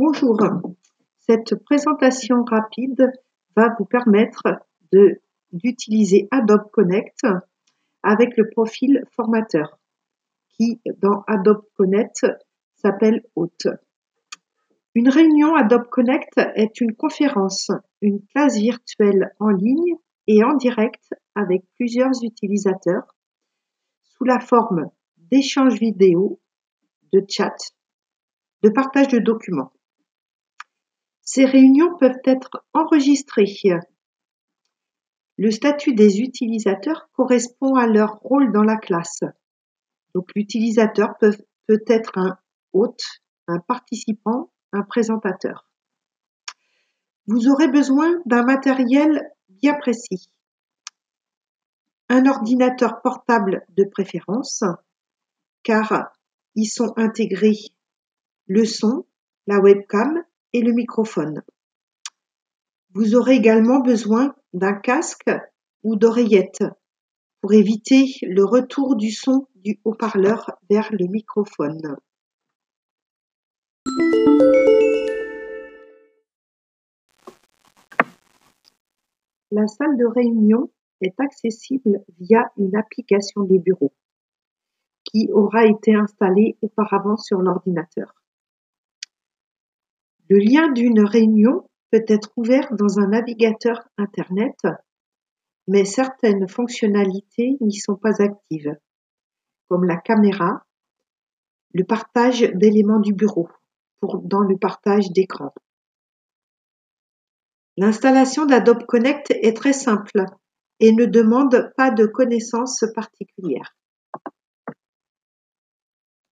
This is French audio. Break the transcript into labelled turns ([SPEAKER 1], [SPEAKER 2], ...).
[SPEAKER 1] Bonjour, cette présentation rapide va vous permettre d'utiliser Adobe Connect avec le profil formateur qui dans Adobe Connect s'appelle Hôte. Une réunion Adobe Connect est une conférence, une classe virtuelle en ligne et en direct avec plusieurs utilisateurs sous la forme d'échanges vidéo, de chat, de partage de documents. Ces réunions peuvent être enregistrées. Le statut des utilisateurs correspond à leur rôle dans la classe. Donc l'utilisateur peut, être un hôte, un participant, un présentateur. Vous aurez besoin d'un matériel bien précis. Un ordinateur portable de préférence, car y sont intégrés le son, la webcam et le microphone. Vous aurez également besoin d'un casque ou d'oreillettes pour éviter le retour du son du haut-parleur vers le microphone. La salle de réunion est accessible via une application de bureau qui aura été installée auparavant sur l'ordinateur. Le lien d'une réunion peut être ouvert dans un navigateur Internet, mais certaines fonctionnalités n'y sont pas actives, comme la caméra, le partage d'éléments du bureau pour, dans le partage d'écran. L'installation d'Adobe Connect est très simple et ne demande pas de connaissances particulières.